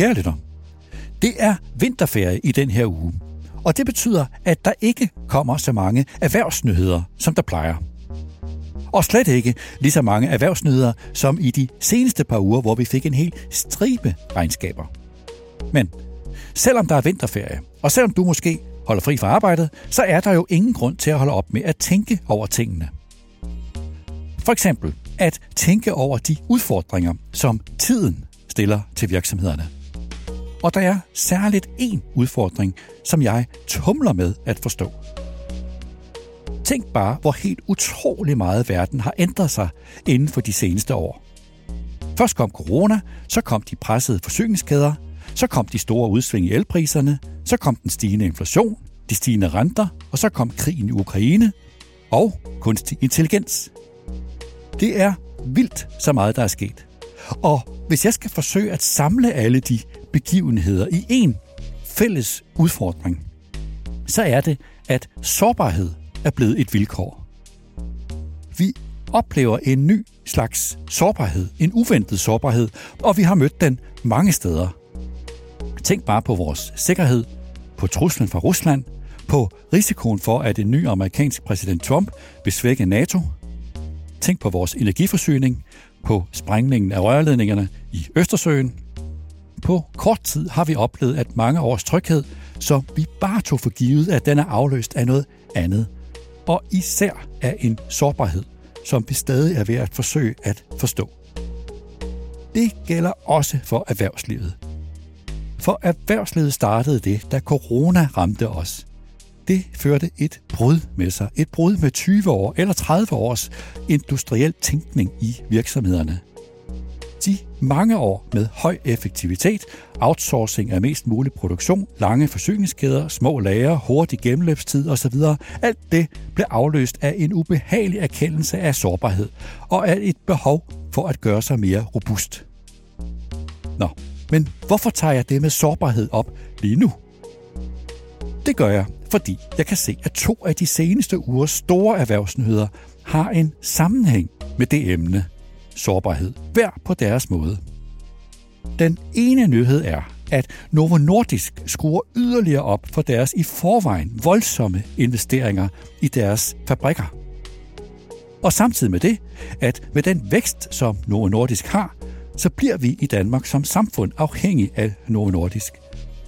Kære lytter, det er vinterferie i den her uge, og det betyder, at der ikke kommer så mange erhvervsnyheder, som der plejer. Og slet ikke lige så mange erhvervsnyheder som i de seneste par uger, hvor vi fik en hel stribe regnskaber. Men selvom der er vinterferie, og selvom du måske holder fri fra arbejdet, så er der jo ingen grund til at holde op med at tænke over tingene. For eksempel at tænke over de udfordringer, som tiden stiller til virksomhederne. Og der er særligt en udfordring, som jeg tumler med at forstå. Tænk bare, hvor helt utrolig meget verden har ændret sig inden for de seneste år. Først kom corona, så kom de pressede forsyningskæder, så kom de store udsving i elpriserne, så kom den stigende inflation, de stigende renter, og så kom krigen i Ukraine og kunstig intelligens. Det er vildt så meget, der er sket. Og hvis jeg skal forsøge at samle alle de begivenheder i en fælles udfordring, så er det, at sårbarhed er blevet et vilkår. Vi oplever en ny slags sårbarhed, en uventet sårbarhed, og vi har mødt den mange steder. Tænk bare på vores sikkerhed, på truslen fra Rusland, på risikoen for, at en ny amerikansk præsident Trump vil svække NATO. Tænk på vores energiforsyning, på sprængningen af rørledningerne i Østersøen. På kort tid har vi oplevet, at mange års tryghed, som vi bare tog for givet, at den er afløst af noget andet. Og især af en sårbarhed, som vi stadig er ved at forsøge at forstå. Det gælder også for erhvervslivet. For erhvervslivet startede det, da corona ramte os. Det førte et brud med sig. Et brud med 20 år eller 30 års industriel tænkning i virksomhederne. Mange år med høj effektivitet, outsourcing af mest mulig produktion, lange forsyningskæder, små lager, hurtig gennemløbstid osv., alt det blev afløst af en ubehagelig erkendelse af sårbarhed og af et behov for at gøre sig mere robust. Nå, men hvorfor tager jeg det med sårbarhed op lige nu? Det gør jeg, fordi jeg kan se, at to af de seneste ugers store erhvervsnyheder har en sammenhæng med det emne, sårbarhed, hver på deres måde. Den ene nyhed er, at Novo Nordisk skruer yderligere op for deres i forvejen voldsomme investeringer i deres fabrikker. Og samtidig med det, at med den vækst, som Novo Nordisk har, så bliver vi i Danmark som samfund afhængig af Novo Nordisk.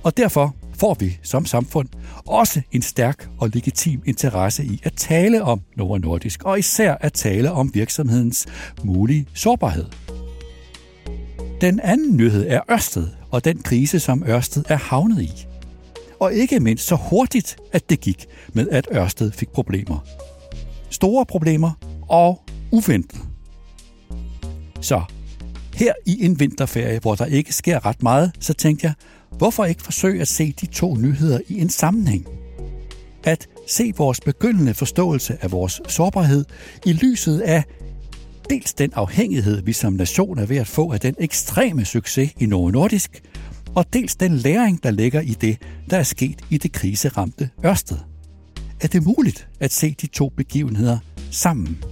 Og derfor får vi som samfund også en stærk og legitim interesse i at tale om Novo Nordisk, og især at tale om virksomhedens mulige sårbarhed. Den anden nyhed er Ørsted og den krise, som Ørsted er havnet i. Og ikke mindst så hurtigt, at det gik med, at Ørsted fik problemer. Store problemer og uventet. Så her i en vinterferie, hvor der ikke sker ret meget, så tænkte jeg, hvorfor ikke forsøge at se de to nyheder i en sammenhæng? At se vores begyndende forståelse af vores sårbarhed i lyset af dels den afhængighed, vi som nation er ved at få af den ekstreme succes i Novo Nordisk, og dels den læring, der ligger i det, der er sket i det kriseramte Ørsted. Er det muligt at se de to begivenheder sammen?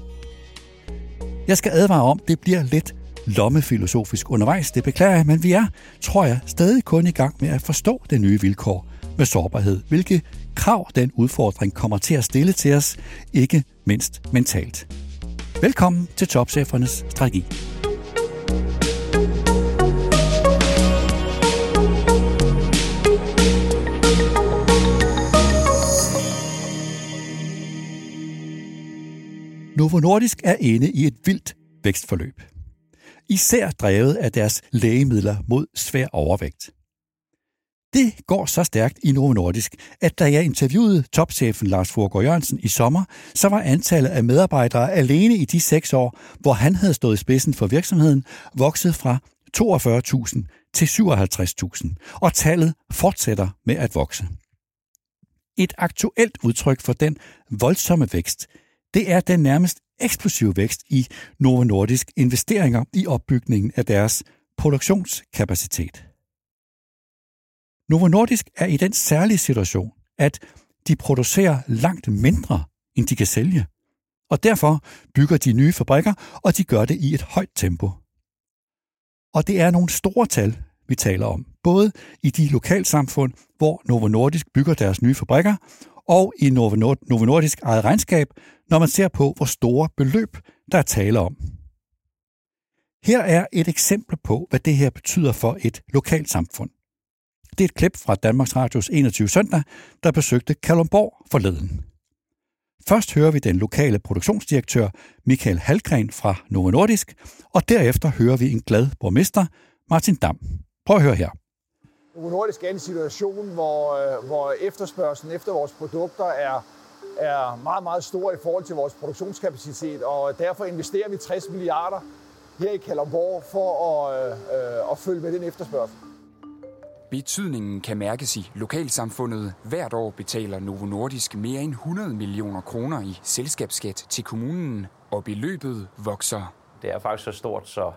Jeg skal advare om, det bliver lidt lommefilosofisk undervejs, det beklager jeg, men vi er, tror jeg, stadig kun i gang med at forstå det nye vilkår med sårbarhed, hvilke krav den udfordring kommer til at stille til os, ikke mindst mentalt. Velkommen til Topchefernes Strategi. Novo Nordisk er inde i et vildt vækstforløb især drevet af deres lægemidler mod svær overvægt. Det går så stærkt i Novo Nordisk, at da jeg interviewede topchefen Lars Fogård Jørgensen i sommer, så var antallet af medarbejdere alene i de seks år, hvor han havde stået i spidsen for virksomheden, vokset fra 42.000 til 57.000, og tallet fortsætter med at vokse. Et aktuelt udtryk for den voldsomme vækst, det er den nærmest eksplosiv vækst i Novo Nordisk investeringer i opbygningen af deres produktionskapacitet. Novo Nordisk er i den særlige situation, at de producerer langt mindre, end de kan sælge. Og derfor bygger de nye fabrikker, og de gør det i et højt tempo. Og det er nogle store tal, vi taler om. både i de lokalsamfund, hvor Novo Nordisk bygger deres nye fabrikker, og i Novo Nordisk eget regnskab, når man ser på, hvor store beløb der er tale om. Her er et eksempel på, hvad det her betyder for et lokalsamfund. Det er et klip fra Danmarks Radios 21 søndag, der besøgte Kalumborg forleden. Først hører vi den lokale produktionsdirektør Michael Halgren fra Novo Nordisk, og derefter hører vi en glad borgmester, Martin Dam. Prøv at høre her. Novo Nordisk er en situation, hvor, øh, hvor efterspørgselen efter vores produkter er, er meget, meget stor i forhold til vores produktionskapacitet, og derfor investerer vi 60 milliarder her i Kalundborg for at, øh, at følge med den efterspørgsel. Betydningen kan mærkes i lokalsamfundet. Hvert år betaler Novo Nordisk mere end 100 millioner kroner i selskabsskat til kommunen, og beløbet vokser. Det er faktisk så stort, så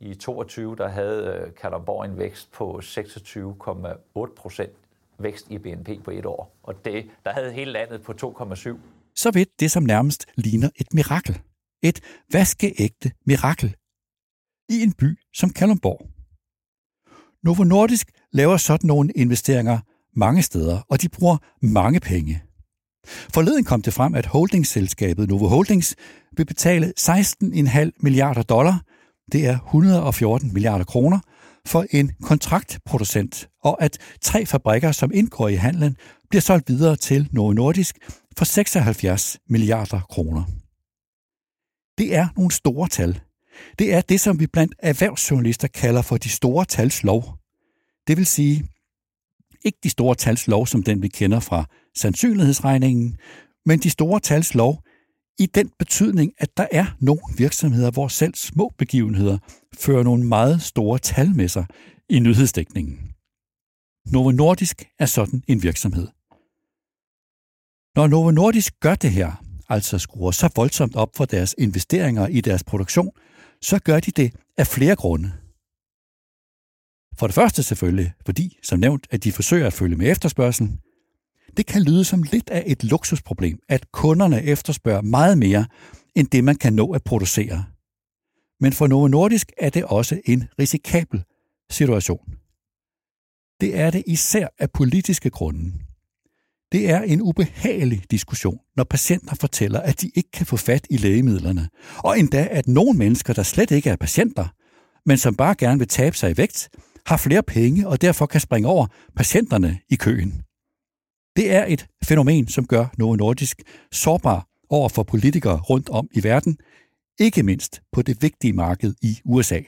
i 22 der havde øh, Kalundborg en vækst på 26,8 procent vækst i BNP på et år. Og det, der havde hele landet på 2,7. Så vidt det, som nærmest ligner et mirakel. Et vaskeægte mirakel. I en by som Kalundborg. Novo Nordisk laver sådan nogle investeringer mange steder, og de bruger mange penge. Forleden kom det frem, at holdingsselskabet Novo Holdings vil betale 16,5 milliarder dollar, det er 114 milliarder kroner, for en kontraktproducent, og at tre fabrikker, som indgår i handlen, bliver solgt videre til Novo Nordisk for 76 milliarder kroner. Det er nogle store tal. Det er det, som vi blandt erhvervsjournalister kalder for de store tals lov. Det vil sige, ikke de store tals lov, som den vi kender fra sandsynlighedsregningen, men de store tals lov i den betydning, at der er nogle virksomheder, hvor selv små begivenheder fører nogle meget store tal med sig i nyhedsdækningen. Novo Nordisk er sådan en virksomhed. Når Novo Nordisk gør det her, altså skruer så voldsomt op for deres investeringer i deres produktion, så gør de det af flere grunde. For det første selvfølgelig, fordi, som nævnt, at de forsøger at følge med efterspørgselen. Det kan lyde som lidt af et luksusproblem, at kunderne efterspørger meget mere, end det man kan nå at producere. Men for Novo Nordisk er det også en risikabel situation. Det er det især af politiske grunde. Det er en ubehagelig diskussion, når patienter fortæller, at de ikke kan få fat i lægemidlerne, og endda at nogle mennesker, der slet ikke er patienter, men som bare gerne vil tabe sig i vægt, har flere penge og derfor kan springe over patienterne i køen. Det er et fænomen, som gør Novo Nordisk sårbar over for politikere rundt om i verden, ikke mindst på det vigtige marked i USA.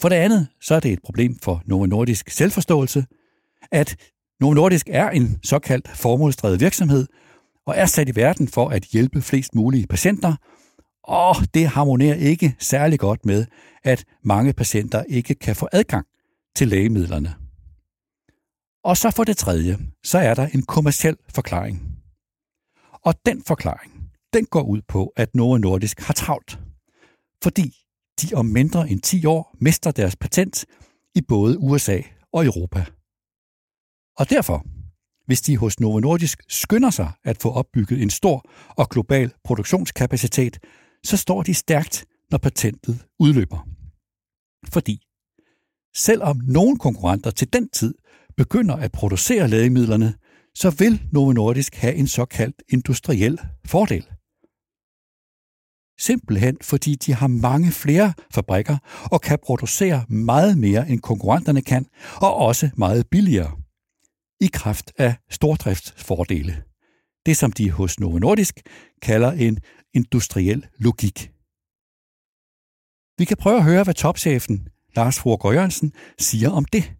For det andet, så er det et problem for Novo Nordisk selvforståelse, at Novo Nordisk er en såkaldt formålsdrevet virksomhed, og er sat i verden for at hjælpe flest mulige patienter, og det harmonerer ikke særlig godt med, at mange patienter ikke kan få adgang til lægemidlerne. Og så for det tredje, så er der en kommersiel forklaring. Og den forklaring, den går ud på, at Novo Nordisk har travlt. Fordi de om mindre end 10 år mister deres patent i både USA og Europa. Og derfor, hvis de hos Novo Nordisk skynder sig at få opbygget en stor og global produktionskapacitet, så står de stærkt, når patentet udløber. Fordi selvom nogle konkurrenter til den tid begynder at producere lægemidlerne, så vil Novo Nordisk have en såkaldt industriel fordel. Simpelthen fordi de har mange flere fabrikker og kan producere meget mere end konkurrenterne kan, og også meget billigere. I kraft af stordriftsfordele. Det som de hos Novo Nordisk kalder en industriel logik. Vi kan prøve at høre, hvad topchefen Lars Fruergaard Jørgensen siger om det.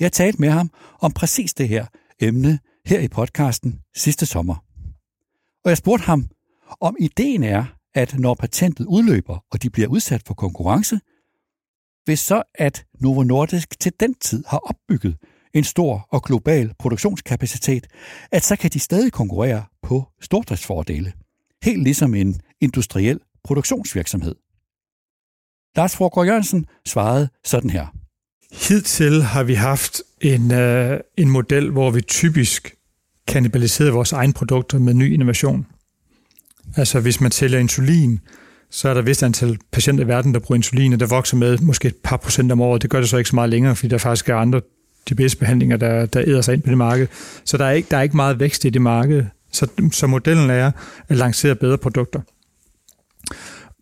Jeg talte med ham om præcis det her emne her i podcasten sidste sommer. Og jeg spurgte ham, om ideen er, at når patentet udløber, og de bliver udsat for konkurrence, hvis så at Novo Nordisk til den tid har opbygget en stor og global produktionskapacitet, at så kan de stadig konkurrere på stordriftsfordele. Helt ligesom en industriel produktionsvirksomhed. Lars Frogård Jørgensen svarede sådan her. Hidtil har vi haft en, øh, en model, hvor vi typisk kanibaliserede vores egne produkter med ny innovation. Altså hvis man sælger insulin, så er der vist antal patienter i verden, der bruger insulin, og der vokser med måske et par procent om året. Det gør det så ikke så meget længere, fordi der faktisk er andre diabetesbehandlinger, der, der æder sig ind på det marked. Så der er ikke, der er ikke meget vækst i det marked. Så, så modellen er at lancere bedre produkter.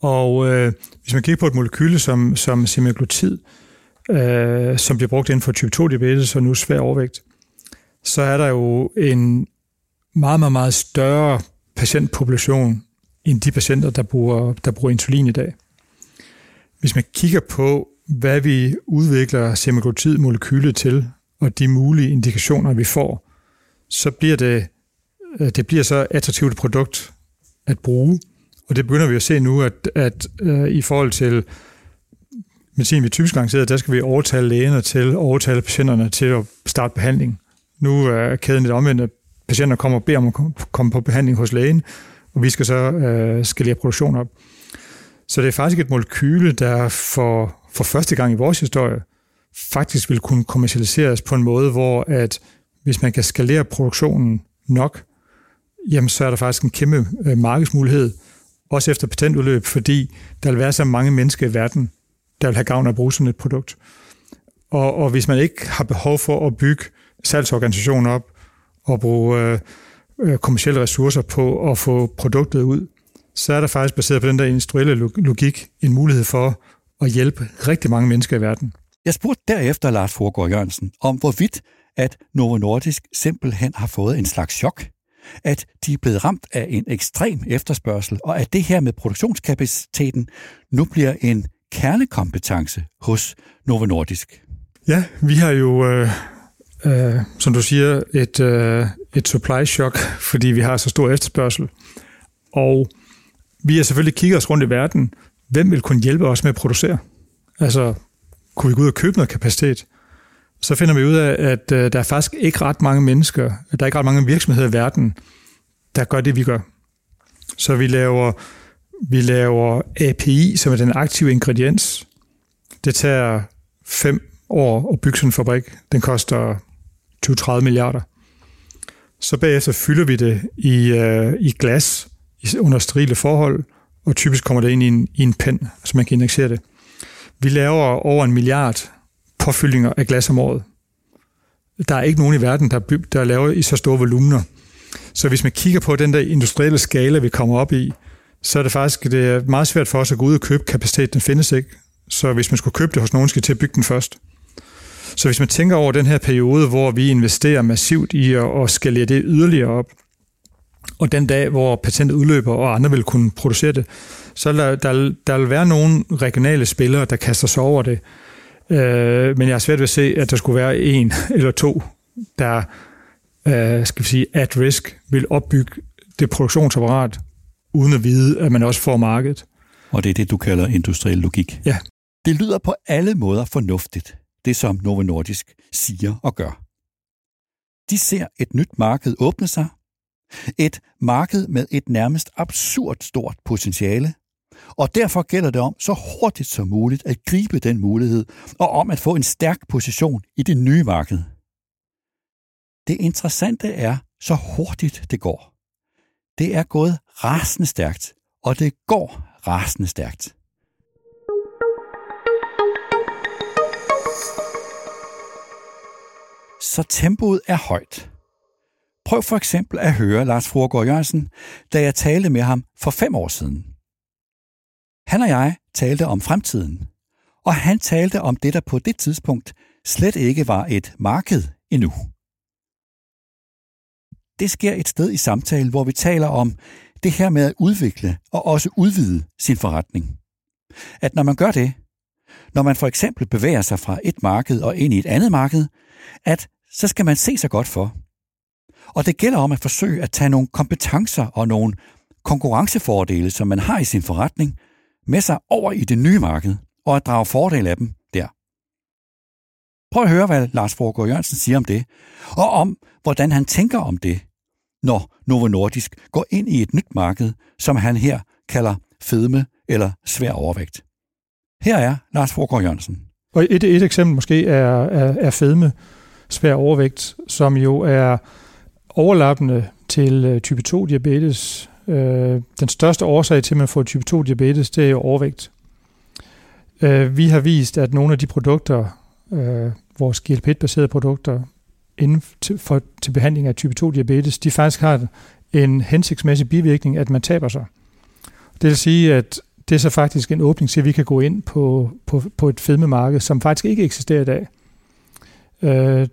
Og øh, hvis man kigger på et molekyle som, som semaglutid, øh, øh, som bliver brugt inden for type 2-diabetes og nu svær overvægt, så er der jo en meget, meget, meget større patientpopulation end de patienter, der bruger, der bruger insulin i dag. Hvis man kigger på, hvad vi udvikler semaglutid-molekylet til, og de mulige indikationer, vi får, så bliver det, øh, det bliver så attraktivt et produkt at bruge. Og det begynder vi at se nu, at, at uh, i forhold til medicin, vi typisk lancerer, der skal vi overtale lægerne til, overtale patienterne til at starte behandling. Nu er kæden lidt omvendt, at patienter kommer og beder om at komme på behandling hos lægen, og vi skal så øh, skalere produktion op. Så det er faktisk et molekyle, der for, for første gang i vores historie faktisk vil kunne kommercialiseres på en måde, hvor at hvis man kan skalere produktionen nok, jamen så er der faktisk en kæmpe øh, markedsmulighed, også efter patentudløb, fordi der vil være så mange mennesker i verden, der vil have gavn af at bruge sådan et produkt. Og, og hvis man ikke har behov for at bygge salgsorganisationer op og bruge øh, øh kommersielle ressourcer på at få produktet ud, så er der faktisk baseret på den der industrielle logik en mulighed for at hjælpe rigtig mange mennesker i verden. Jeg spurgte derefter Lars Forgård Jørgensen om, hvorvidt at Novo Nordisk simpelthen har fået en slags chok. At de er blevet ramt af en ekstrem efterspørgsel, og at det her med produktionskapaciteten nu bliver en kernekompetence hos Novo Nordisk. Ja, vi har jo, øh, øh, som du siger, et, øh, et supply shock, fordi vi har så stor efterspørgsel. Og vi har selvfølgelig kigget os rundt i verden. Hvem vil kunne hjælpe os med at producere? Altså, kunne vi gå ud og købe noget kapacitet? Så finder vi ud af, at øh, der er faktisk ikke ret mange mennesker, der er ikke ret mange virksomheder i verden, der gør det, vi gør. Så vi laver, vi laver API, som er den aktive ingrediens. Det tager fem år at bygge sådan en fabrik. Den koster 20-30 milliarder. Så bagefter fylder vi det i, øh, i glas under sterile forhold, og typisk kommer det ind i en, i en pen, så man kan injicere det. Vi laver over en milliard påfyldninger af glas om året. Der er ikke nogen i verden, der, der laver i så store volumener. Så hvis man kigger på den der industrielle skala, vi kommer op i, så er det faktisk det er meget svært for os at gå ud og købe kapacitet. Den findes ikke. Så hvis man skulle købe det hos nogen, skal til at bygge den først. Så hvis man tænker over den her periode, hvor vi investerer massivt i at, at skalere det yderligere op, og den dag, hvor patentet udløber, og andre vil kunne producere det, så der, der, der vil være nogle regionale spillere, der kaster sig over det. Øh, men jeg har svært ved at se, at der skulle være en eller to, der øh, skal vi sige, at risk vil opbygge det produktionsapparat, uden at vide, at man også får markedet. Og det er det, du kalder industriel logik. Ja. Det lyder på alle måder fornuftigt, det som Novo Nordisk siger og gør. De ser et nyt marked åbne sig, et marked med et nærmest absurd stort potentiale, og derfor gælder det om så hurtigt som muligt at gribe den mulighed, og om at få en stærk position i det nye marked. Det interessante er, så hurtigt det går. Det er gået rasende stærkt, og det går rasende stærkt. Så tempoet er højt. Prøv for eksempel at høre Lars Fruergaard Jørgensen, da jeg talte med ham for fem år siden. Han og jeg talte om fremtiden, og han talte om det, der på det tidspunkt slet ikke var et marked endnu. Det sker et sted i samtalen, hvor vi taler om det her med at udvikle og også udvide sin forretning. At når man gør det, når man for eksempel bevæger sig fra et marked og ind i et andet marked, at så skal man se sig godt for. Og det gælder om at forsøge at tage nogle kompetencer og nogle konkurrencefordele, som man har i sin forretning, med sig over i det nye marked og at drage fordel af dem der. Prøv at høre, hvad Lars Forgård Jørgensen siger om det, og om, hvordan han tænker om det, når Novo Nordisk går ind i et nyt marked, som han her kalder fedme eller svær overvægt. Her er Lars Forgård Jørgensen. Og et, et eksempel måske er, er, er fedme, svær overvægt, som jo er overlappende til øh, type 2 diabetes, Øh, den største årsag til, at man får type 2 diabetes, det er jo overvægt. Øh, vi har vist, at nogle af de produkter, øh, vores GLP-baserede produkter, inden til, for, til behandling af type 2 diabetes, de faktisk har en hensigtsmæssig bivirkning, at man taber sig. Det vil sige, at det er så faktisk en åbning til, at vi kan gå ind på, på, på et fedmemarked, som faktisk ikke eksisterer i dag. Øh,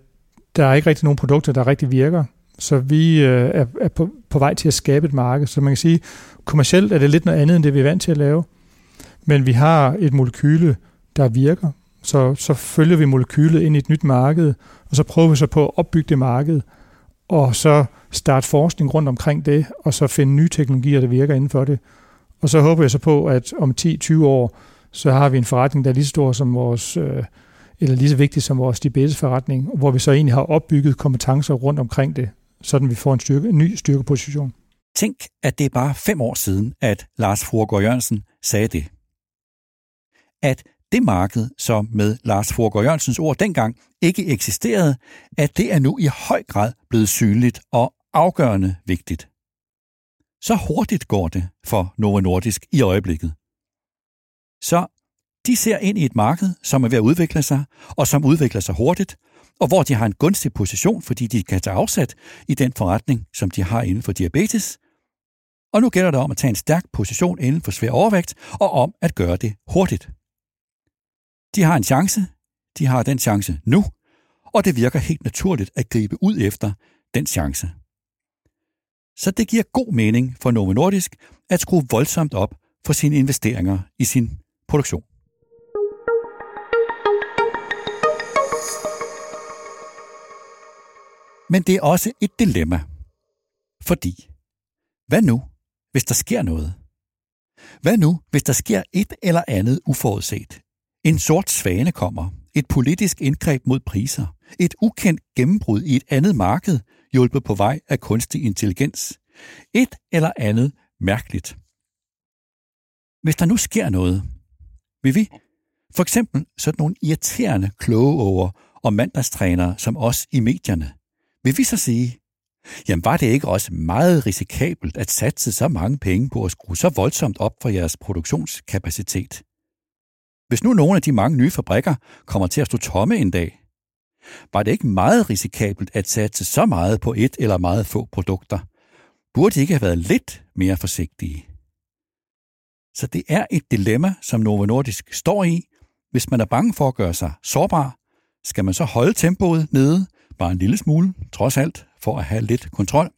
der er ikke rigtig nogen produkter, der rigtig virker, så vi øh, er, er på, på vej til at skabe et marked. Så man kan sige, kommercielt er det lidt noget andet, end det vi er vant til at lave. Men vi har et molekyle, der virker. Så, så følger vi molekylet ind i et nyt marked, og så prøver vi så på at opbygge det marked, og så starte forskning rundt omkring det, og så finde nye teknologier, der virker inden for det. Og så håber jeg så på, at om 10-20 år, så har vi en forretning, der er lige så stor som vores, øh, eller lige så vigtig som vores diabetesforretning, hvor vi så egentlig har opbygget kompetencer rundt omkring det, sådan vi får en, styrke, en ny styrkeposition. Tænk, at det er bare fem år siden, at Lars Fruergaard Jørgensen sagde det. At det marked, som med Lars Forgård Jørgensens ord dengang ikke eksisterede, at det er nu i høj grad blevet synligt og afgørende vigtigt. Så hurtigt går det for Novo Nordisk i øjeblikket. Så de ser ind i et marked, som er ved at udvikle sig, og som udvikler sig hurtigt, og hvor de har en gunstig position, fordi de kan tage afsat i den forretning, som de har inden for diabetes. Og nu gælder det om at tage en stærk position inden for svær overvægt, og om at gøre det hurtigt. De har en chance, de har den chance nu, og det virker helt naturligt at gribe ud efter den chance. Så det giver god mening for Novo Nordisk at skrue voldsomt op for sine investeringer i sin produktion. Men det er også et dilemma. Fordi, hvad nu, hvis der sker noget? Hvad nu, hvis der sker et eller andet uforudset? En sort svane kommer, et politisk indgreb mod priser, et ukendt gennembrud i et andet marked, hjulpet på vej af kunstig intelligens. Et eller andet mærkeligt. Hvis der nu sker noget, vil vi for eksempel sådan nogle irriterende kloge over og mandagstrænere som os i medierne, vil vi så sige, jamen var det ikke også meget risikabelt at satse så mange penge på at skrue så voldsomt op for jeres produktionskapacitet? Hvis nu nogle af de mange nye fabrikker kommer til at stå tomme en dag, var det ikke meget risikabelt at satse så meget på et eller meget få produkter? Burde de ikke have været lidt mere forsigtige? Så det er et dilemma, som Novo Nordisk står i. Hvis man er bange for at gøre sig sårbar, skal man så holde tempoet nede, bare en lille smule, trods alt, for at have lidt kontrol?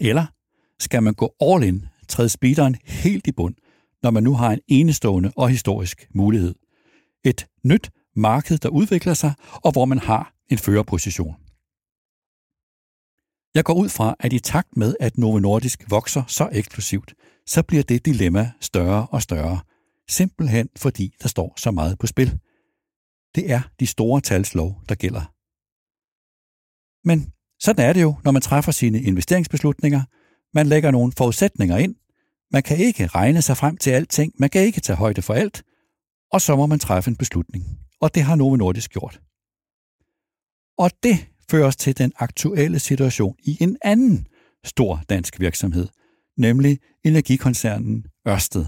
Eller skal man gå all in, træde speederen helt i bund, når man nu har en enestående og historisk mulighed? Et nyt marked, der udvikler sig, og hvor man har en førerposition. Jeg går ud fra, at i takt med, at Novo Nordisk vokser så eksklusivt, så bliver det dilemma større og større, simpelthen fordi der står så meget på spil. Det er de store talslov, der gælder. Men sådan er det jo, når man træffer sine investeringsbeslutninger. Man lægger nogle forudsætninger ind. Man kan ikke regne sig frem til alting. Man kan ikke tage højde for alt. Og så må man træffe en beslutning og det har Novo Nordisk gjort. Og det fører os til den aktuelle situation i en anden stor dansk virksomhed, nemlig energikoncernen Ørsted,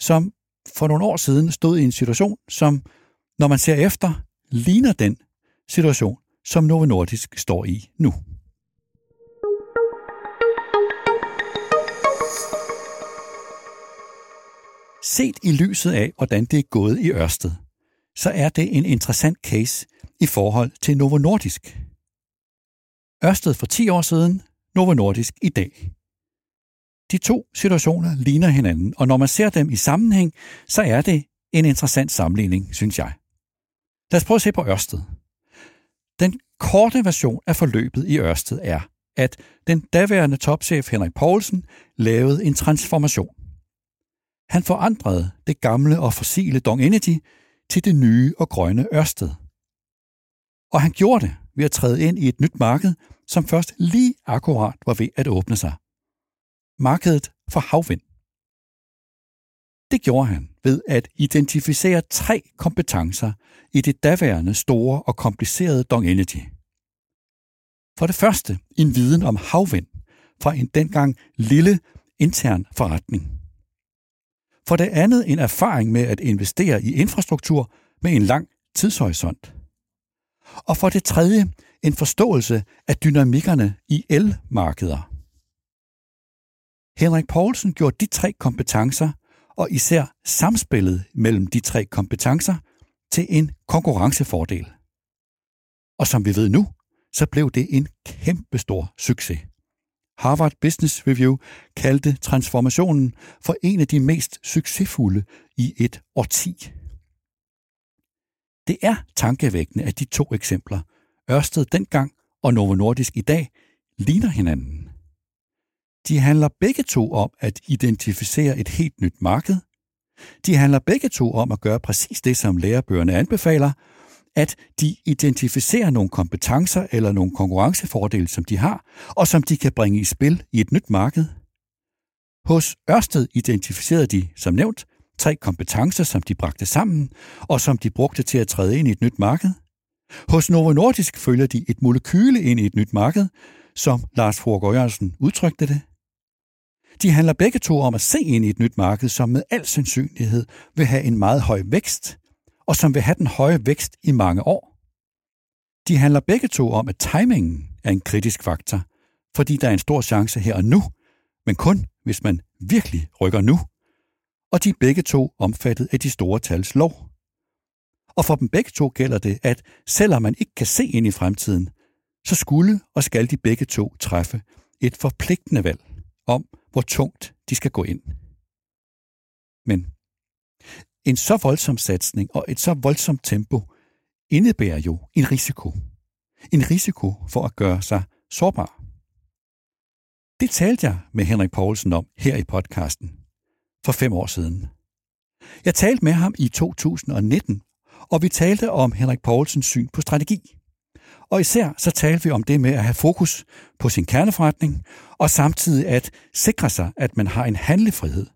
som for nogle år siden stod i en situation, som, når man ser efter, ligner den situation, som Novo Nordisk står i nu. Set i lyset af, hvordan det er gået i Ørsted, så er det en interessant case i forhold til Novo Nordisk. Ørsted for 10 år siden, Novo Nordisk i dag. De to situationer ligner hinanden, og når man ser dem i sammenhæng, så er det en interessant sammenligning, synes jeg. Lad os prøve at se på Ørsted. Den korte version af forløbet i Ørsted er, at den daværende topchef Henrik Poulsen lavede en transformation. Han forandrede det gamle og fossile Dong Energy til det nye og grønne Ørsted. Og han gjorde det ved at træde ind i et nyt marked, som først lige akkurat var ved at åbne sig. Markedet for havvind. Det gjorde han ved at identificere tre kompetencer i det daværende store og komplicerede Dong Energy. For det første en viden om havvind, fra en dengang lille intern forretning. For det andet en erfaring med at investere i infrastruktur med en lang tidshorisont. Og for det tredje en forståelse af dynamikkerne i elmarkeder. Henrik Poulsen gjorde de tre kompetencer, og især samspillet mellem de tre kompetencer, til en konkurrencefordel. Og som vi ved nu, så blev det en kæmpestor succes. Harvard Business Review kaldte transformationen for en af de mest succesfulde i et årti. Det er tankevækkende, at de to eksempler, Ørsted dengang og Novo Nordisk i dag, ligner hinanden. De handler begge to om at identificere et helt nyt marked. De handler begge to om at gøre præcis det, som lærebøgerne anbefaler, at de identificerer nogle kompetencer eller nogle konkurrencefordele, som de har, og som de kan bringe i spil i et nyt marked. Hos Ørsted identificerede de, som nævnt, tre kompetencer, som de bragte sammen, og som de brugte til at træde ind i et nyt marked. Hos Novo Nordisk følger de et molekyle ind i et nyt marked, som Lars Fogh Jørgensen udtrykte det. De handler begge to om at se ind i et nyt marked, som med al sandsynlighed vil have en meget høj vækst, og som vil have den høje vækst i mange år. De handler begge to om, at timingen er en kritisk faktor, fordi der er en stor chance her og nu, men kun hvis man virkelig rykker nu. Og de er begge to omfattet af de store tals lov. Og for dem begge to gælder det, at selvom man ikke kan se ind i fremtiden, så skulle og skal de begge to træffe et forpligtende valg om, hvor tungt de skal gå ind. Men en så voldsom satsning og et så voldsomt tempo indebærer jo en risiko. En risiko for at gøre sig sårbar. Det talte jeg med Henrik Poulsen om her i podcasten for fem år siden. Jeg talte med ham i 2019, og vi talte om Henrik Poulsens syn på strategi. Og især så talte vi om det med at have fokus på sin kerneforretning, og samtidig at sikre sig, at man har en handlefrihed.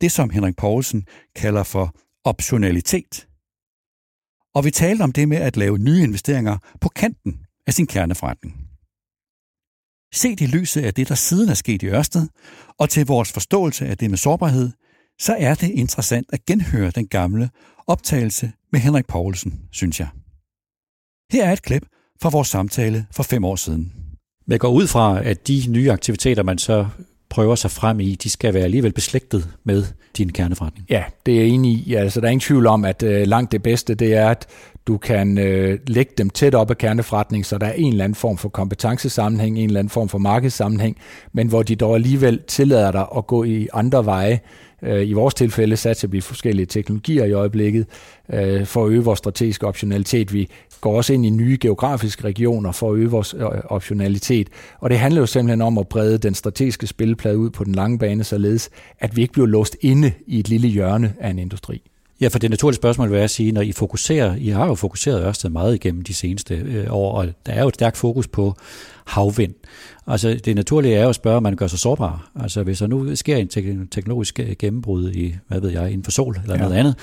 Det, som Henrik Poulsen kalder for optionalitet. Og vi talte om det med at lave nye investeringer på kanten af sin kerneforretning. Set i lyset af det, der siden er sket i Ørsted, og til vores forståelse af det med sårbarhed, så er det interessant at genhøre den gamle optagelse med Henrik Poulsen, synes jeg. Her er et klip fra vores samtale for fem år siden. Jeg går ud fra, at de nye aktiviteter, man så prøver sig frem i, de skal være alligevel beslægtet med din kerneforretning. Ja, det er jeg enig i. Altså, der er ingen tvivl om, at øh, langt det bedste, det er, at du kan øh, lægge dem tæt op af kerneforretning, så der er en eller anden form for kompetencesammenhæng, en eller anden form for markedssammenhæng, men hvor de dog alligevel tillader dig at gå i andre veje, Øh, I vores tilfælde satser vi forskellige teknologier i øjeblikket øh, for at øge vores strategiske optionalitet. Vi går også ind i nye geografiske regioner for at øge vores øh, optionalitet. Og det handler jo simpelthen om at brede den strategiske spilleplade ud på den lange bane, således at vi ikke bliver låst inde i et lille hjørne af en industri. Ja, for det naturlige spørgsmål vil jeg sige, når I fokuserer, I har jo fokuseret Ørsted meget igennem de seneste øh, år, og der er jo et stærkt fokus på havvind. Altså det naturlige er jo at spørge, om man gør sig sårbar. Altså hvis der nu sker en teknologisk gennembrud i, hvad ved jeg, inden for sol eller ja. noget andet,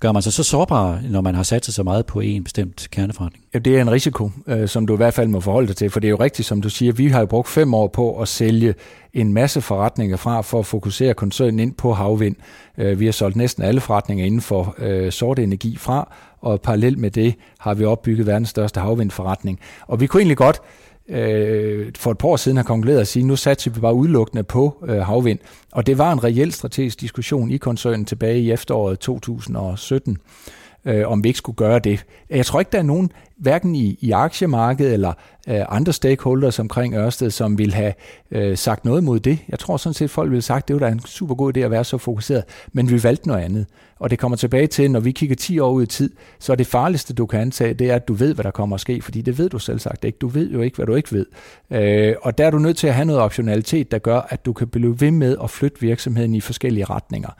gør man sig så sårbar, når man har sat sig så meget på en bestemt kerneforretning? Ja, det er en risiko, øh, som du i hvert fald må forholde dig til, for det er jo rigtigt, som du siger, vi har jo brugt fem år på at sælge en masse forretninger fra for at fokusere koncernen ind på havvind. Øh, vi har solgt næsten alle forretninger inden for øh, sort energi fra, og parallelt med det har vi opbygget verdens største havvindforretning. Og vi kunne egentlig godt øh, for et par år siden har konkluderet at sige, nu satser vi bare udelukkende på øh, havvind. Og det var en reel strategisk diskussion i koncernen tilbage i efteråret 2017 øh, om vi ikke skulle gøre det. Jeg tror ikke, der er nogen, hverken i, i aktiemarkedet eller øh, andre stakeholders omkring Ørsted, som vil have øh, sagt noget mod det. Jeg tror sådan set, at folk ville have sagt, det var da en super god idé at være så fokuseret, men vi valgte noget andet. Og det kommer tilbage til, når vi kigger 10 år ud i tid, så er det farligste, du kan antage, det er, at du ved, hvad der kommer at ske, fordi det ved du selv sagt ikke. Du ved jo ikke, hvad du ikke ved. Øh, og der er du nødt til at have noget optionalitet, der gør, at du kan blive ved med at flytte virksomheden i forskellige retninger.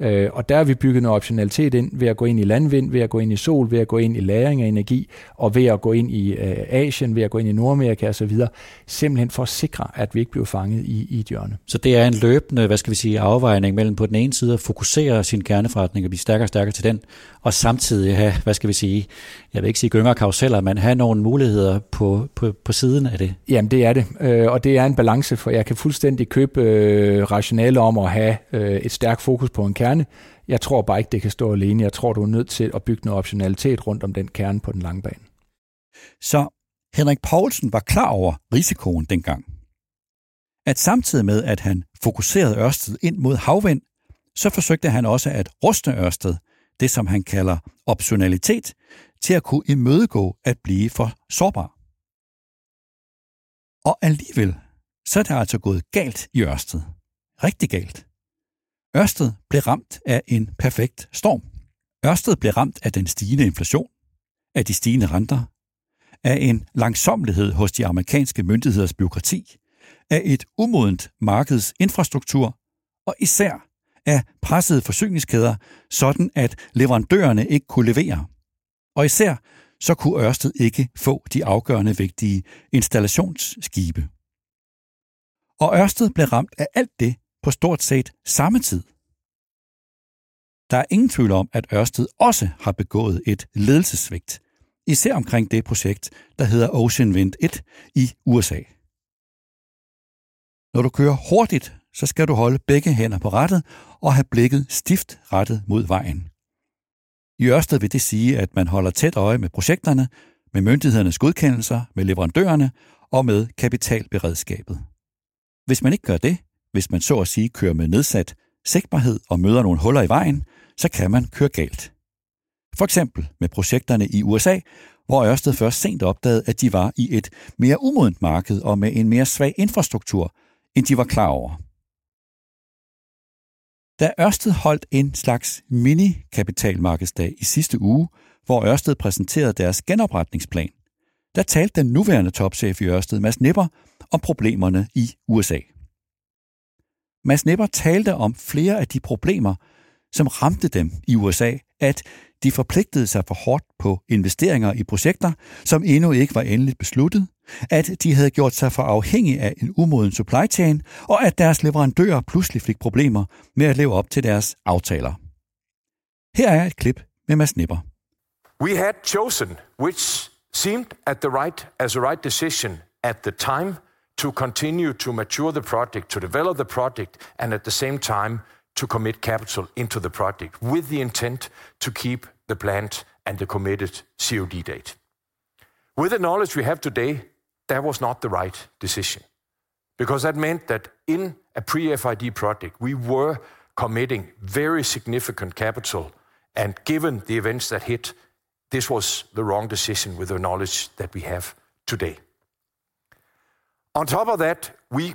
Øh, og der har vi bygget noget optionalitet ind ved at gå ind i landvind, ved at gå ind i sol, ved at gå ind i læring af energi, og ved at gå ind i øh, Asien, ved at gå ind i Nordamerika osv., simpelthen for at sikre, at vi ikke bliver fanget i, i et hjørne. Så det er en løbende, hvad skal vi sige, afvejning mellem på den ene side at fokusere sin kerneforretning og blive stærkere og stærkere til den, og samtidig have, hvad skal vi sige, jeg vil ikke sige gynger karuseller, men have nogle muligheder på, på, på siden af det. Jamen det er det, øh, og det er en balance, for jeg kan fuldstændig købe øh, rationale om at have øh, et stærkt fokus på en kerne, jeg tror bare ikke, det kan stå alene. Jeg tror, du er nødt til at bygge noget optionalitet rundt om den kerne på den lange bane. Så Henrik Poulsen var klar over risikoen dengang. At samtidig med, at han fokuserede Ørsted ind mod havvind, så forsøgte han også at ruste Ørsted, det som han kalder optionalitet, til at kunne imødegå at blive for sårbar. Og alligevel, så er det altså gået galt i Ørsted. Rigtig galt. Ørsted blev ramt af en perfekt storm. Ørsted blev ramt af den stigende inflation, af de stigende renter, af en langsomlighed hos de amerikanske myndigheders byråkrati, af et umodent markeds infrastruktur og især af pressede forsyningskæder, sådan at leverandørerne ikke kunne levere. Og især så kunne Ørsted ikke få de afgørende vigtige installationsskibe. Og Ørsted blev ramt af alt det på stort set samme tid. Der er ingen tvivl om, at Ørsted også har begået et ledelsesvigt, især omkring det projekt, der hedder Ocean Wind 1 i USA. Når du kører hurtigt, så skal du holde begge hænder på rattet og have blikket stift rettet mod vejen. I Ørsted vil det sige, at man holder tæt øje med projekterne, med myndighedernes godkendelser, med leverandørerne og med kapitalberedskabet. Hvis man ikke gør det, hvis man så at sige kører med nedsat sigtbarhed og møder nogle huller i vejen, så kan man køre galt. For eksempel med projekterne i USA, hvor Ørsted først sent opdagede, at de var i et mere umodent marked og med en mere svag infrastruktur, end de var klar over. Da Ørsted holdt en slags mini-kapitalmarkedsdag i sidste uge, hvor Ørsted præsenterede deres genopretningsplan, der talte den nuværende topchef i Ørsted, Mads Nipper, om problemerne i USA. Mads Nipper talte om flere af de problemer, som ramte dem i USA, at de forpligtede sig for hårdt på investeringer i projekter, som endnu ikke var endeligt besluttet, at de havde gjort sig for afhængige af en umoden supply chain, og at deres leverandører pludselig fik problemer med at leve op til deres aftaler. Her er et klip med Mads Nipper. We had chosen, which seemed at the right as a right decision at the time to continue to mature the project, to develop the project, and at the same time to commit capital into the project with the intent to keep the plant and the committed COD date. With the knowledge we have today, that was not the right decision. Because that meant that in a pre FID project, we were committing very significant capital. And given the events that hit, this was the wrong decision with the knowledge that we have today. On top of that, we,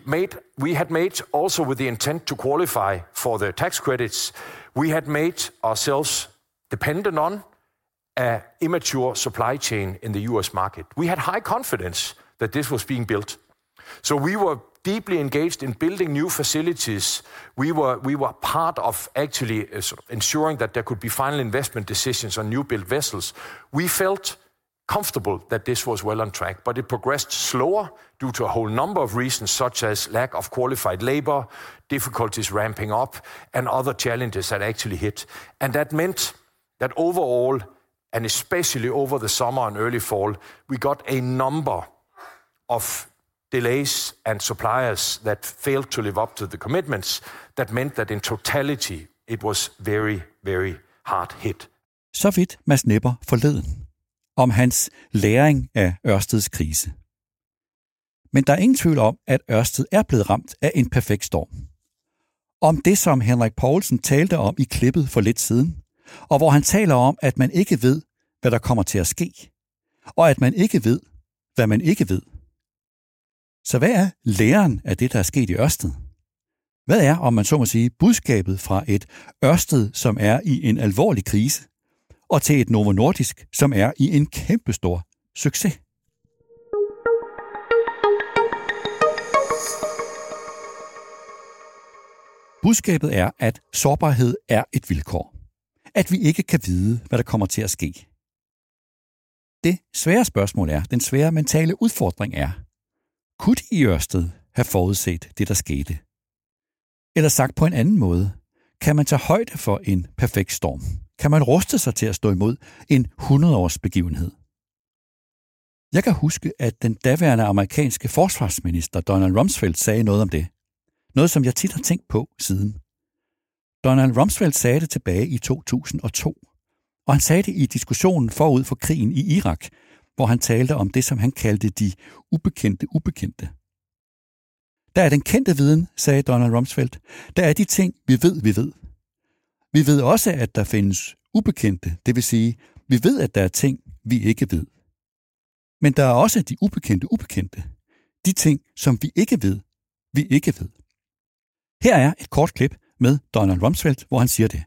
had made also with the intent to qualify for the tax credits, we had made ourselves dependent on an immature supply chain in the US market. We had high confidence that this was being built. So we were deeply engaged in building new facilities. We were, we were part of actually uh, ensuring that there could be final investment decisions on new built vessels. We felt comfortable that this was well on track, but it progressed slower due to a whole number of reasons, such as lack of qualified labor, difficulties ramping up, and other challenges that actually hit. And that meant that overall, and especially over the summer and early fall, we got a number of delays and suppliers that failed to live up to the commitments. That meant that in totality, it was very, very hard hit. Så vidt Mads Nipper forleden om hans læring af Ørsteds krise. Men der er ingen tvivl om, at Ørsted er blevet ramt af en perfekt storm. Om det, som Henrik Poulsen talte om i klippet for lidt siden, og hvor han taler om, at man ikke ved, hvad der kommer til at ske, og at man ikke ved, hvad man ikke ved. Så hvad er læren af det, der er sket i Ørsted? Hvad er, om man så må sige, budskabet fra et Ørsted, som er i en alvorlig krise, og til et Novo Nordisk, som er i en kæmpestor succes? Budskabet er, at sårbarhed er et vilkår. At vi ikke kan vide, hvad der kommer til at ske. Det svære spørgsmål er, den svære mentale udfordring er, kunne de i Ørsted have forudset det, der skete? Eller sagt på en anden måde, kan man tage højde for en perfekt storm? Kan man ruste sig til at stå imod en 100-års begivenhed? Jeg kan huske, at den daværende amerikanske forsvarsminister Donald Rumsfeld sagde noget om det. Noget, som jeg tit har tænkt på siden. Donald Rumsfeld sagde det tilbage i 2002, og han sagde det i diskussionen forud for krigen i Irak, hvor han talte om det, som han kaldte de ubekendte ubekendte. Der er den kendte viden, sagde Donald Rumsfeld. Der er de ting, vi ved, vi ved. Vi ved også, at der findes ubekendte, det vil sige, vi ved, at der er ting, vi ikke ved. Men der er også de ubekendte ubekendte. De ting, som vi ikke ved, vi ikke ved. Her er et kort klip med Donald Rumsfeld, hvor han siger det.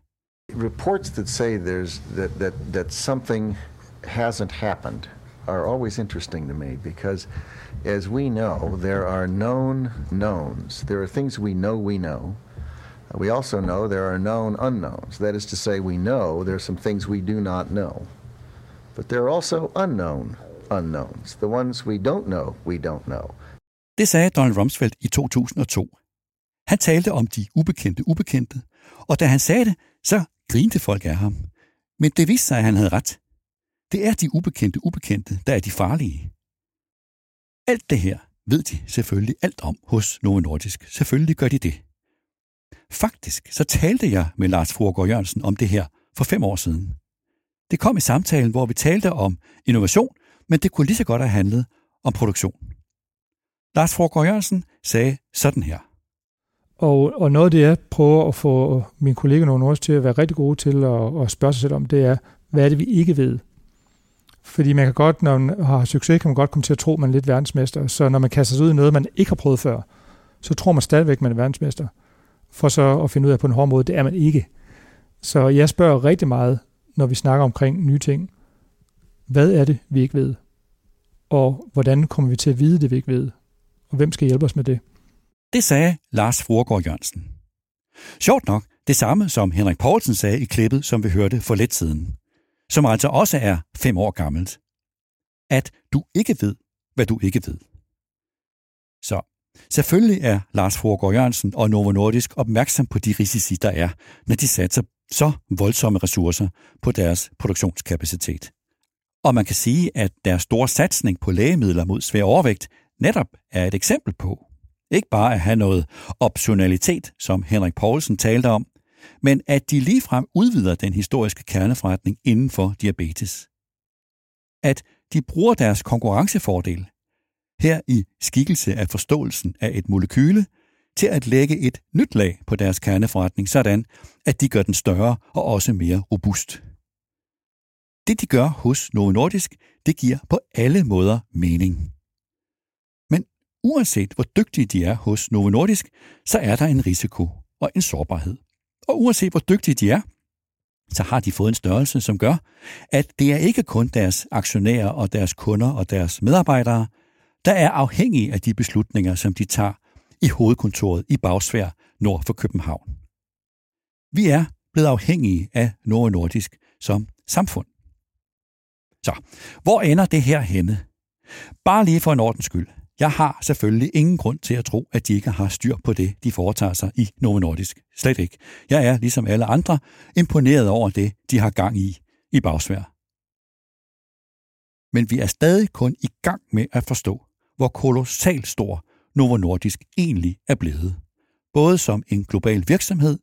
Reports that say there's that that that something hasn't happened are always interesting to me because as we know, there are known knowns. There are things we know we know. We also know there are known unknowns. That is to say, we know there are some things we do not know. But there are also unknown unknowns, the ones we don't know we don't know. Det sagde Donald Rumsfeld i 2002. Han talte om de ubekendte ubekendte, og da han sagde det, så grinte folk af ham. Men det viste sig, at han havde ret. Det er de ubekendte ubekendte, der er de farlige. Alt det her ved de selvfølgelig alt om hos Novo Nordisk. Selvfølgelig gør de det. Faktisk så talte jeg med Lars Fruergaard Jørgensen om det her for fem år siden. Det kom i samtalen, hvor vi talte om innovation, men det kunne lige så godt have handlet om produktion. Lars Fruergaard Jørgensen sagde sådan her. Og, og noget af det, jeg prøver at få mine kolleger nogle år til at være rigtig gode til at, at spørge sig selv om, det er, hvad er det, vi ikke ved? Fordi man kan godt, når man har succes, kan man godt komme til at tro, at man er lidt verdensmester. Så når man kaster sig ud i noget, man ikke har prøvet før, så tror man stadigvæk, at man er verdensmester. For så at finde ud af på en hård måde, det er man ikke. Så jeg spørger rigtig meget, når vi snakker omkring nye ting. Hvad er det, vi ikke ved? Og hvordan kommer vi til at vide det, vi ikke ved? Og hvem skal hjælpe os med det? Det sagde Lars Fruergaard Jørgensen. Sjovt nok, det samme som Henrik Poulsen sagde i klippet, som vi hørte for lidt siden. Som altså også er fem år gammelt. At du ikke ved, hvad du ikke ved. Så selvfølgelig er Lars Fruergaard Jørgensen og Novo Nordisk opmærksom på de risici, der er, når de satser så voldsomme ressourcer på deres produktionskapacitet. Og man kan sige, at deres store satsning på lægemidler mod svær overvægt netop er et eksempel på, ikke bare at have noget optionalitet, som Henrik Poulsen talte om, men at de ligefrem udvider den historiske kerneforretning inden for diabetes. At de bruger deres konkurrencefordel, her i skikkelse af forståelsen af et molekyle, til at lægge et nyt lag på deres kerneforretning, sådan at de gør den større og også mere robust. Det de gør hos Novo Nordisk, det giver på alle måder mening. Men uanset hvor dygtige de er hos Novo Nordisk, så er der en risiko og en sårbarhed. Og uanset hvor dygtige de er, så har de fået en størrelse, som gør, at det er ikke kun deres aktionærer og deres kunder og deres medarbejdere, der er afhængige af de beslutninger, som de tager i hovedkontoret i Bagsvær nord for København. Vi er blevet afhængige af Novo Nordisk som samfund. Så, hvor ender det her henne? Bare lige for en ordens skyld. Jeg har selvfølgelig ingen grund til at tro, at de ikke har styr på det, de foretager sig i Novo Nordisk. Slet ikke. Jeg er, ligesom alle andre, imponeret over det, de har gang i i bagsvær. Men vi er stadig kun i gang med at forstå, hvor kolossalt stor Novo Nordisk egentlig er blevet. Både som en global virksomhed,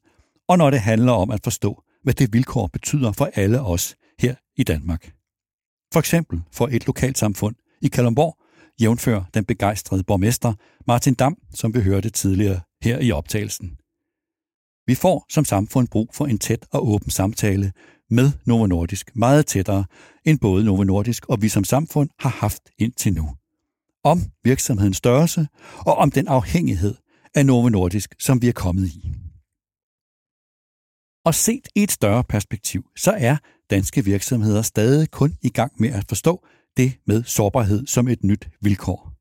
og når det handler om at forstå, hvad det vilkår betyder for alle os her i Danmark. For eksempel for et lokalsamfund i Kalundborg, jævnfører den begejstrede borgmester Martin Dam, som vi hørte tidligere her i optagelsen. Vi får som samfund brug for en tæt og åben samtale med Novo Nordisk meget tættere, end både Novo Nordisk og vi som samfund har haft indtil nu. Om virksomhedens størrelse og om den afhængighed af Novo Nordisk, som vi er kommet i. Og set i et større perspektiv, så er danske virksomheder stadig kun i gang med at forstå det med sårbarhed som et nyt vilkår.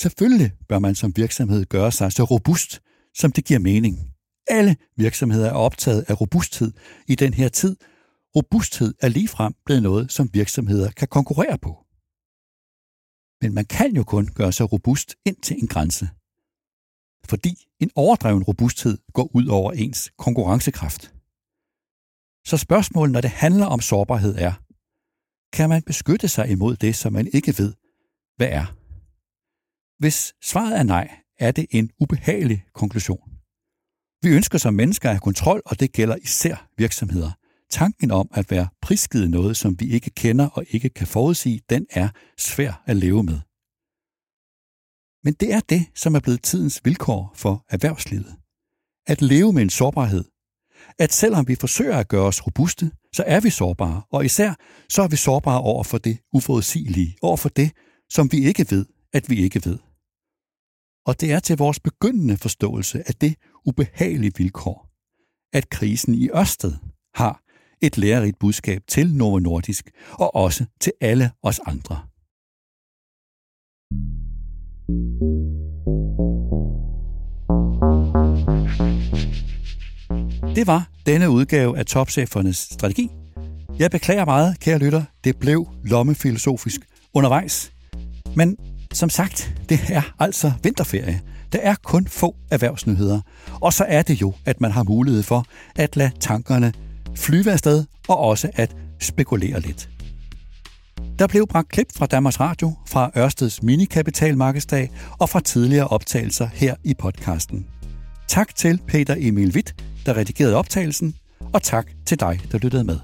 Selvfølgelig bør man som virksomhed gøre sig så robust, som det giver mening. Alle virksomheder er optaget af robusthed i den her tid. robusthed er ligefrem blevet noget, som virksomheder kan konkurrere på. Men man kan jo kun gøre sig robust ind til en grænse. Fordi en overdreven robusthed går ud over ens konkurrencekraft. Så spørgsmålet, når det handler om sårbarhed, er, kan man beskytte sig imod det, som man ikke ved, hvad er? Hvis svaret er nej, er det en ubehagelig konklusion. Vi ønsker som mennesker at have kontrol, og det gælder især virksomheder. Tanken om at være prisgivet noget, som vi ikke kender og ikke kan forudsige, den er svær at leve med. Men det er det, som er blevet tidens vilkår for erhvervslivet. At leve med en sårbarhed. At selvom vi forsøger at gøre os robuste, så er vi sårbare, og især så er vi sårbare over for det uforudsigelige, over for det, som vi ikke ved, at vi ikke ved. Og det er til vores begyndende forståelse af det ubehagelige vilkår, at krisen i Ørsted har et lærerigt budskab til Novo Nordisk og også til alle os andre. Det var denne udgave af Topchefernes Strategi. Jeg beklager meget, kære lytter. Det blev lommefilosofisk undervejs. Men som sagt, det er altså vinterferie. Der er kun få erhvervsnyheder. Og så er det jo, at man har mulighed for at lade tankerne flyve afsted og også at spekulere lidt. Der blev bragt klip fra Danmarks Radio, fra Ørsteds minikapitalmarkedsdag og fra tidligere optagelser her i podcasten. Tak til Peter Emil Witt, der redigerede optagelsen, og tak til dig, der lyttede med.